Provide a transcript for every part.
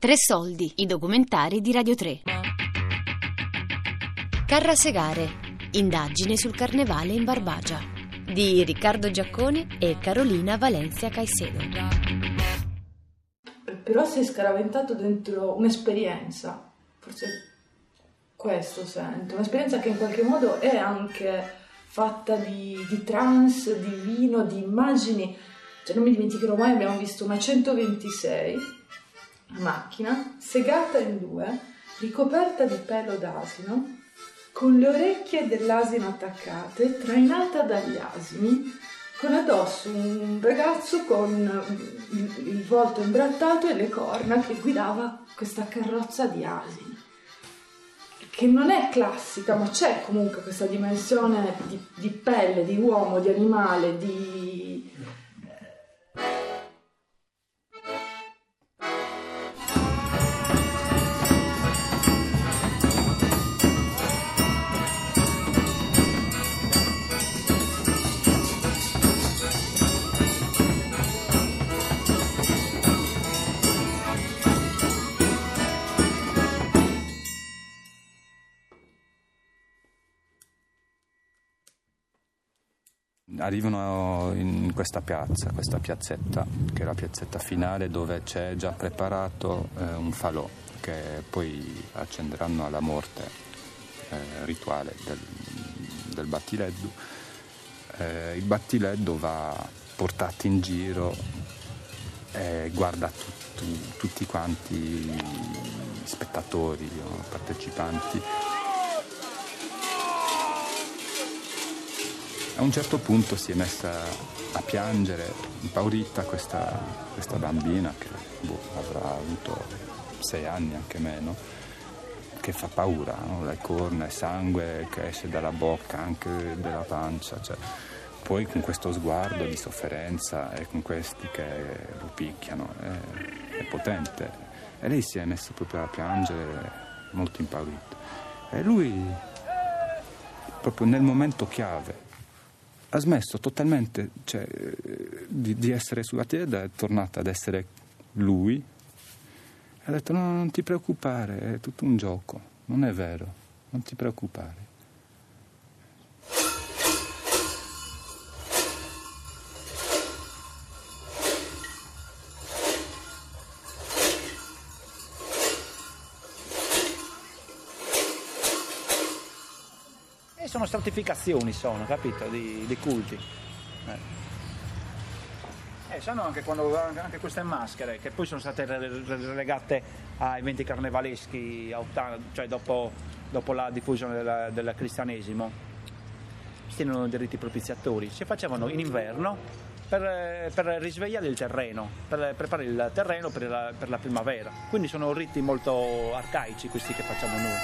Tre soldi, i documentari di Radio 3. Carrasegare, indagine sul carnevale in Barbagia, di Riccardo Giaccone e Carolina Valencia Caicedo. Però sei scaraventato dentro un'esperienza, forse questo sento, un'esperienza che in qualche modo è anche fatta di, di trance, di vino, di immagini. Cioè, non mi dimenticherò mai, abbiamo visto una 126 macchina segata in due, ricoperta di pelo d'asino, con le orecchie dell'asino attaccate, trainata dagli asini, con addosso un ragazzo con il, volto imbrattato e le corna che guidava questa carrozza di asini. Che non è classica, ma c'è comunque questa dimensione di, di pelle, di uomo, di animale, di, arrivano in questa piazza, questa piazzetta, che è la piazzetta finale dove c'è già preparato eh, un falò che poi accenderanno alla morte eh, rituale del, del battileddu. Eh, il battileddu va portato in giro e guarda tu, tu, tutti quanti i spettatori o partecipanti A un certo punto si è messa a piangere, impaurita, questa, questa bambina che boh, avrà avuto sei anni, anche meno, che fa paura, no? le corna e sangue che esce dalla bocca, anche dalla pancia. Cioè, poi con questo sguardo di sofferenza e con questi che lo picchiano, è, è potente. E lei si è messa proprio a piangere molto impaurita. E lui, proprio nel momento chiave, ha smesso totalmente cioè, di, di, essere sulla terra, è tornata ad essere lui. Ha detto no, non ti preoccupare, è tutto un gioco, non è vero, non ti preoccupare. Stratificazioni, sono, capito, di, di culti. Eh. Eh, sanno anche, quando, anche queste maschere che poi sono state relegate a eventi carnevaleschi cioè dopo, dopo, la diffusione del, del cristianesimo, questi erano dei riti propiziatori, si facevano in inverno per, per, risvegliare il terreno, per preparare il terreno per la, per la primavera. Quindi sono riti molto arcaici questi che facciamo noi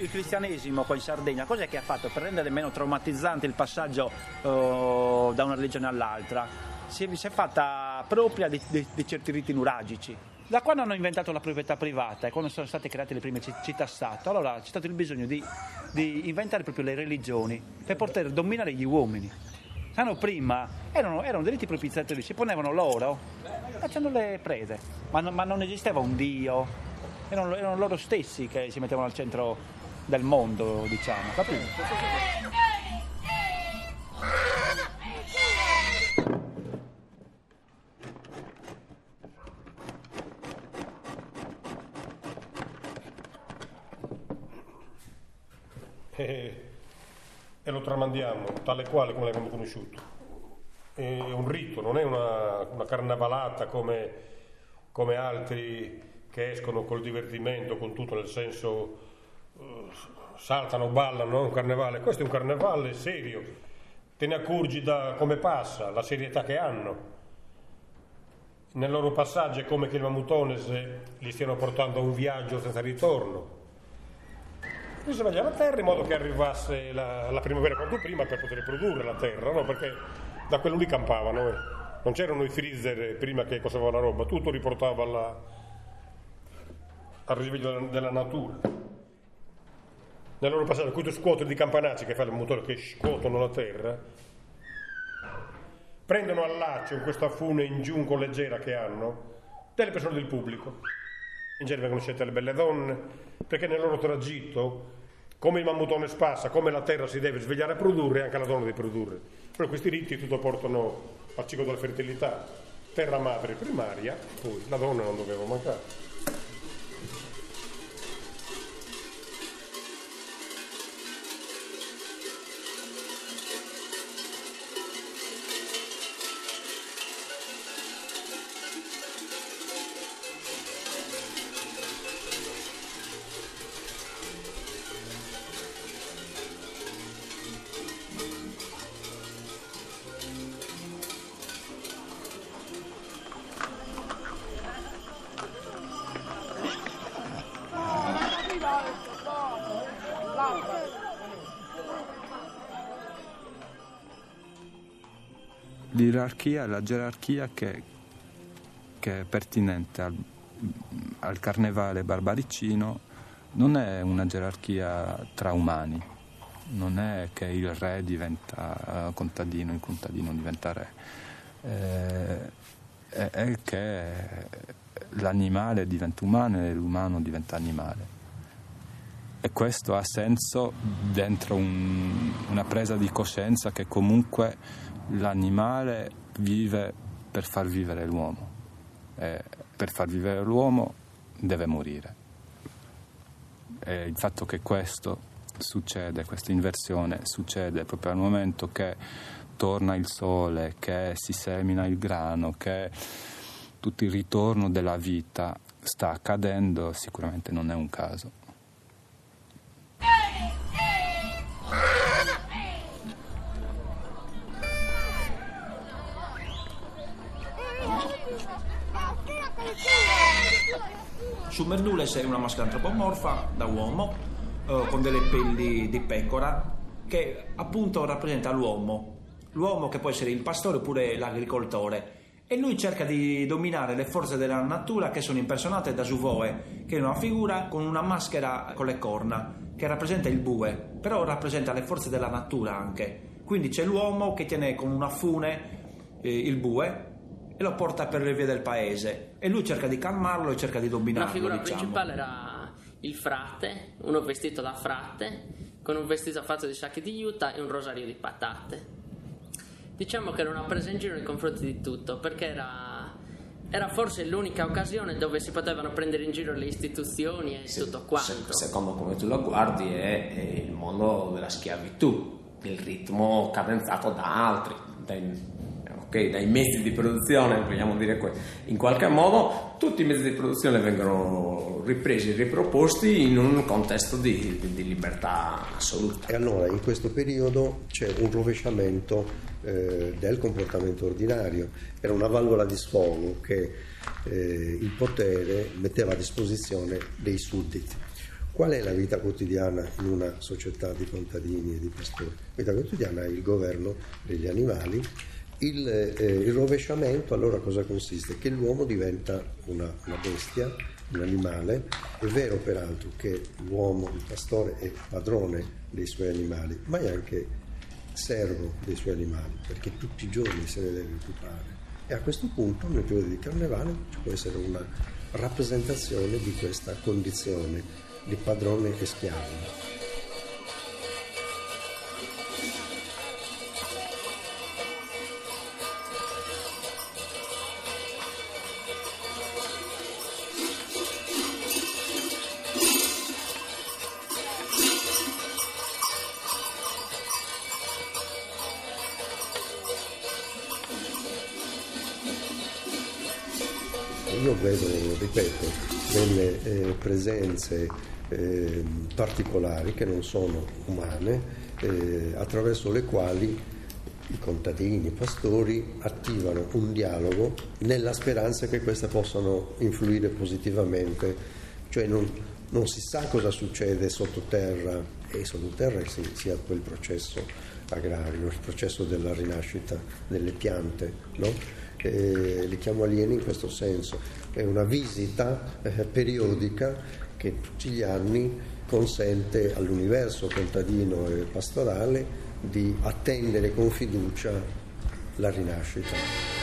il cristianesimo qua in Sardegna cos'è che ha fatto per rendere meno traumatizzante il passaggio uh, da una religione all'altra? Si è, si è fatta propria di, di, di, certi riti nuragici. Da quando hanno inventato la proprietà privata e quando sono state create le prime città-stato, allora c'è stato il bisogno di, di inventare proprio le religioni per poter dominare gli uomini. Sanno, prima erano, erano diritti propiziatori, si ponevano loro facendo le prede, ma, ma non esisteva un dio, erano, erano loro stessi che si mettevano al centro del mondo, diciamo, capito? E, e lo tramandiamo tale quale come l'abbiamo conosciuto. È un rito, non è una, una carnavalata come, come altri che escono col divertimento, con tutto nel senso saltano, ballano, un carnevale. Questo è un carnevale serio, te ne accorgi da come passa, la serietà che hanno. Nel loro passaggio è come che il Mamutones li stiano portando a un viaggio senza ritorno. Si sveglia la terra in modo che arrivasse la, la, primavera quanto prima per poter produrre la terra, no? perché da quello lì campavano. Eh. Non c'erano i freezer prima che cosavano la roba, tutto riportava alla, al risveglio della natura nel loro passaggio, questo scuotere di campanacci che fa il motore che scuotono la terra, prendono al laccio in questa fune in giunco leggera che hanno delle persone del pubblico. In genere vengono scelte le belle donne, perché nel loro tragitto, come il mammutone spassa, come la terra si deve svegliare a produrre, anche la donna deve produrre. Però questi riti tutto portano al ciclo della fertilità, terra madre primaria, poi la donna non doveva mancare. L'ierarchia, la gerarchia che, che è pertinente al, al carnevale barbaricino non è una gerarchia tra umani, non è che il re diventa contadino, il contadino diventa re, eh, è, è che l'animale diventa umano e l'umano diventa animale. E questo ha senso dentro un, una presa di coscienza che comunque l'animale vive per far vivere l'uomo e per far vivere l'uomo deve morire. E il fatto che questo succede, questa inversione succede proprio al momento che torna il sole, che si semina il grano, che tutto il ritorno della vita sta accadendo, sicuramente non è un caso. Su Merdules è una maschera antropomorfa da uomo eh, con delle pelli di pecora che appunto rappresenta l'uomo, l'uomo che può essere il pastore oppure l'agricoltore e lui cerca di dominare le forze della natura che sono impersonate da Suvoe, che è una figura con una maschera con le corna che rappresenta il bue, però rappresenta le forze della natura anche. Quindi c'è l'uomo che tiene con una fune eh, il bue e lo porta per le vie del paese e lui cerca di calmarlo e cerca di dominarlo. La figura diciamo. principale era il frate, uno vestito da frate, con un vestito fatto di sacchi di juta e un rosario di patate. Diciamo che era una presa in giro nei confronti di tutto, perché era, era forse l'unica occasione dove si potevano prendere in giro le istituzioni e Sì, tutto quanto. se- secondo come tu lo guardi è, è il mondo della schiavitù, il ritmo cadenzato da altri, dai, ok, dai mezzi di produzione, vogliamo dire in qualche modo tutti i mezzi di produzione vengono ripresi riproposti in un contesto di, di- di libertà assoluta. E allora in questo periodo c'è un rovesciamento eh, del comportamento ordinario, era una valvola di sfogo che eh, il potere metteva a disposizione dei sudditi. Qual è la vita quotidiana in una società di contadini e di pastori? La vita quotidiana è il governo degli animali. Il, eh, il rovesciamento allora cosa consiste? Che l'uomo diventa una, una bestia, un animale. È vero peraltro che l'uomo, il pastore, è padrone dei suoi animali, ma è anche servo dei suoi animali, perché tutti i giorni se ne deve occupare. E a questo punto, nel periodo di carnevale, ci può essere una rappresentazione di questa condizione di padrone e schiavo. Vedo, ripeto, delle eh, presenze eh, particolari che non sono umane, eh, attraverso le quali i contadini, i pastori attivano un dialogo nella speranza che queste possano influire positivamente, cioè non, non si sa cosa succede sottoterra e sottoterra si, sia quel processo agrario, il processo della rinascita delle piante, no? Eh, li chiamo alieni in questo senso, è una visita eh, periodica che tutti gli anni consente all'universo contadino e pastorale di attendere con fiducia la rinascita.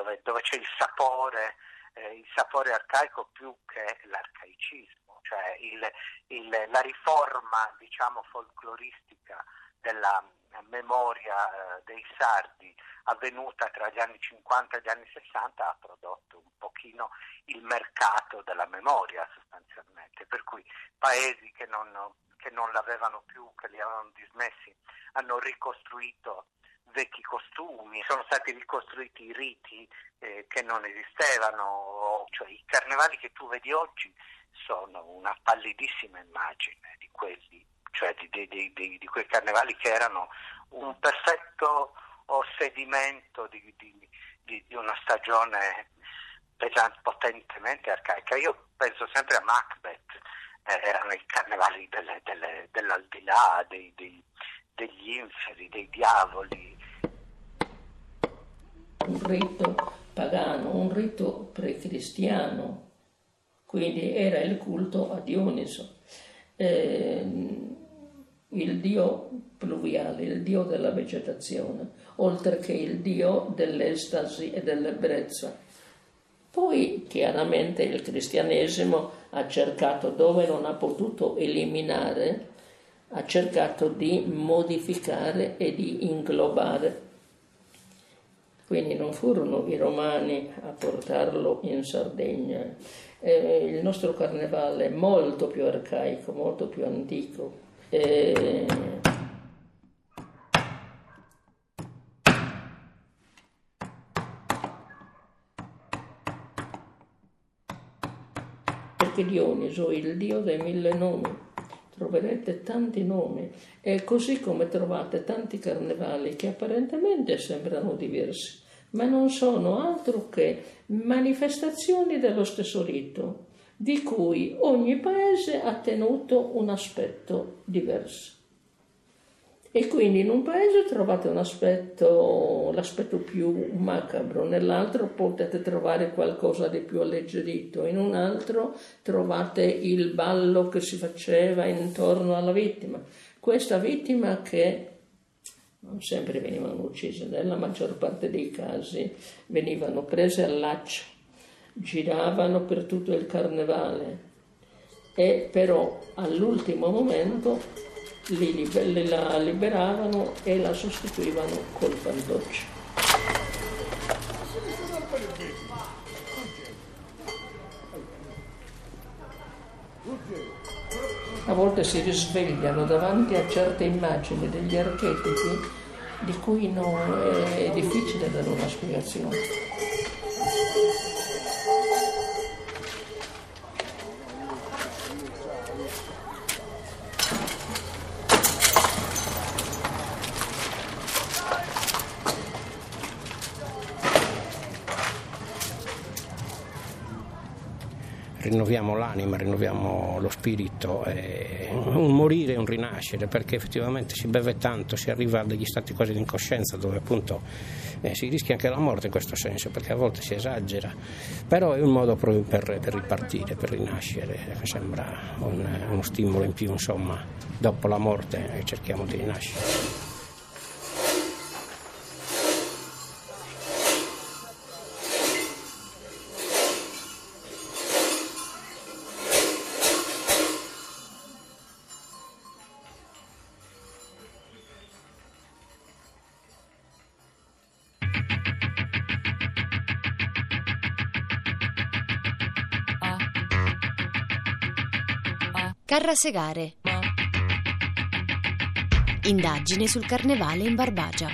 Dove, dove- c'è il sapore, eh, il sapore arcaico più che l'arcaicismo, cioè il- il- la riforma, diciamo, folcloristica della memoria eh, dei sardi avvenuta tra gli anni 50 e gli anni 60 ha prodotto un pochino il mercato della memoria sostanzialmente, per cui paesi che non, che non l'avevano più, che li avevano dismessi, hanno ricostruito vecchi costumi, sono stati ricostruiti riti eh, che non esistevano, cioè i carnevali che tu vedi oggi sono una pallidissima immagine di quelli, cioè di, di- di- di- quei carnevali che erano un perfetto ossedimento di, una stagione potentemente arcaica. Io penso sempre a Macbeth, eh, erano i carnevali delle- delle- dell'aldilà, dei- dei- degli inferi, dei diavoli, un rito pagano, un rito precristiano, quindi era il culto a Dioniso, Ehm, il dio pluviale, il dio della vegetazione, oltre che il dio dell'estasi e dell'ebbrezza. Poi chiaramente il cristianesimo ha cercato, dove non ha potuto eliminare, ha cercato di modificare e di inglobare. Quindi non furono i romani a portarlo in Sardegna. Eh, il nostro carnevale è molto più arcaico, molto più antico. Eh, perché Dioniso è il dio dei mille nomi. Troverete tanti nomi e così come trovate tanti carnevali che apparentemente sembrano diversi, ma non sono altro che manifestazioni dello stesso rito, di cui ogni paese ha tenuto un aspetto diverso. E quindi in un paese trovate un aspetto, l'aspetto più macabro, nell'altro potete trovare qualcosa di più alleggerito, in un altro trovate il ballo che si faceva intorno alla vittima. Questa vittima che non sempre venivano uccise, nella maggior parte dei casi venivano prese al laccio, giravano per tutto il carnevale e però all'ultimo momento li liber- li- la liberavano e la sostituivano col fantoccio. A volte si risvegliano davanti a certe immagini degli archetipi di cui non è difficile dare una spiegazione. Rinnoviamo l'anima, rinnoviamo lo spirito, è un morire e un rinascere, perché effettivamente si beve tanto, si arriva a degli stati quasi di incoscienza dove appunto eh, si rischia anche la morte in questo senso, perché a volte si esagera, però è un modo proprio per, per ripartire, per rinascere, mi sembra un- uno stimolo in più, insomma, dopo la morte eh, cerchiamo di rinascere. Carrasegare. Indagine sul carnevale in Barbagia.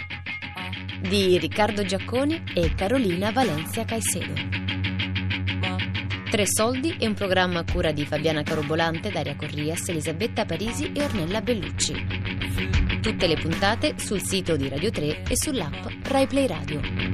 di Riccardo Giaccone e Carolina Valencia Caicedo. Tre soldi è un programma a cura di Fabiana Carobolante, Daria Corrias, Elisabetta Parisi e Ornella Bellucci. Tutte le puntate sul sito di Radio 3 e sull'app RaiPlay Radio.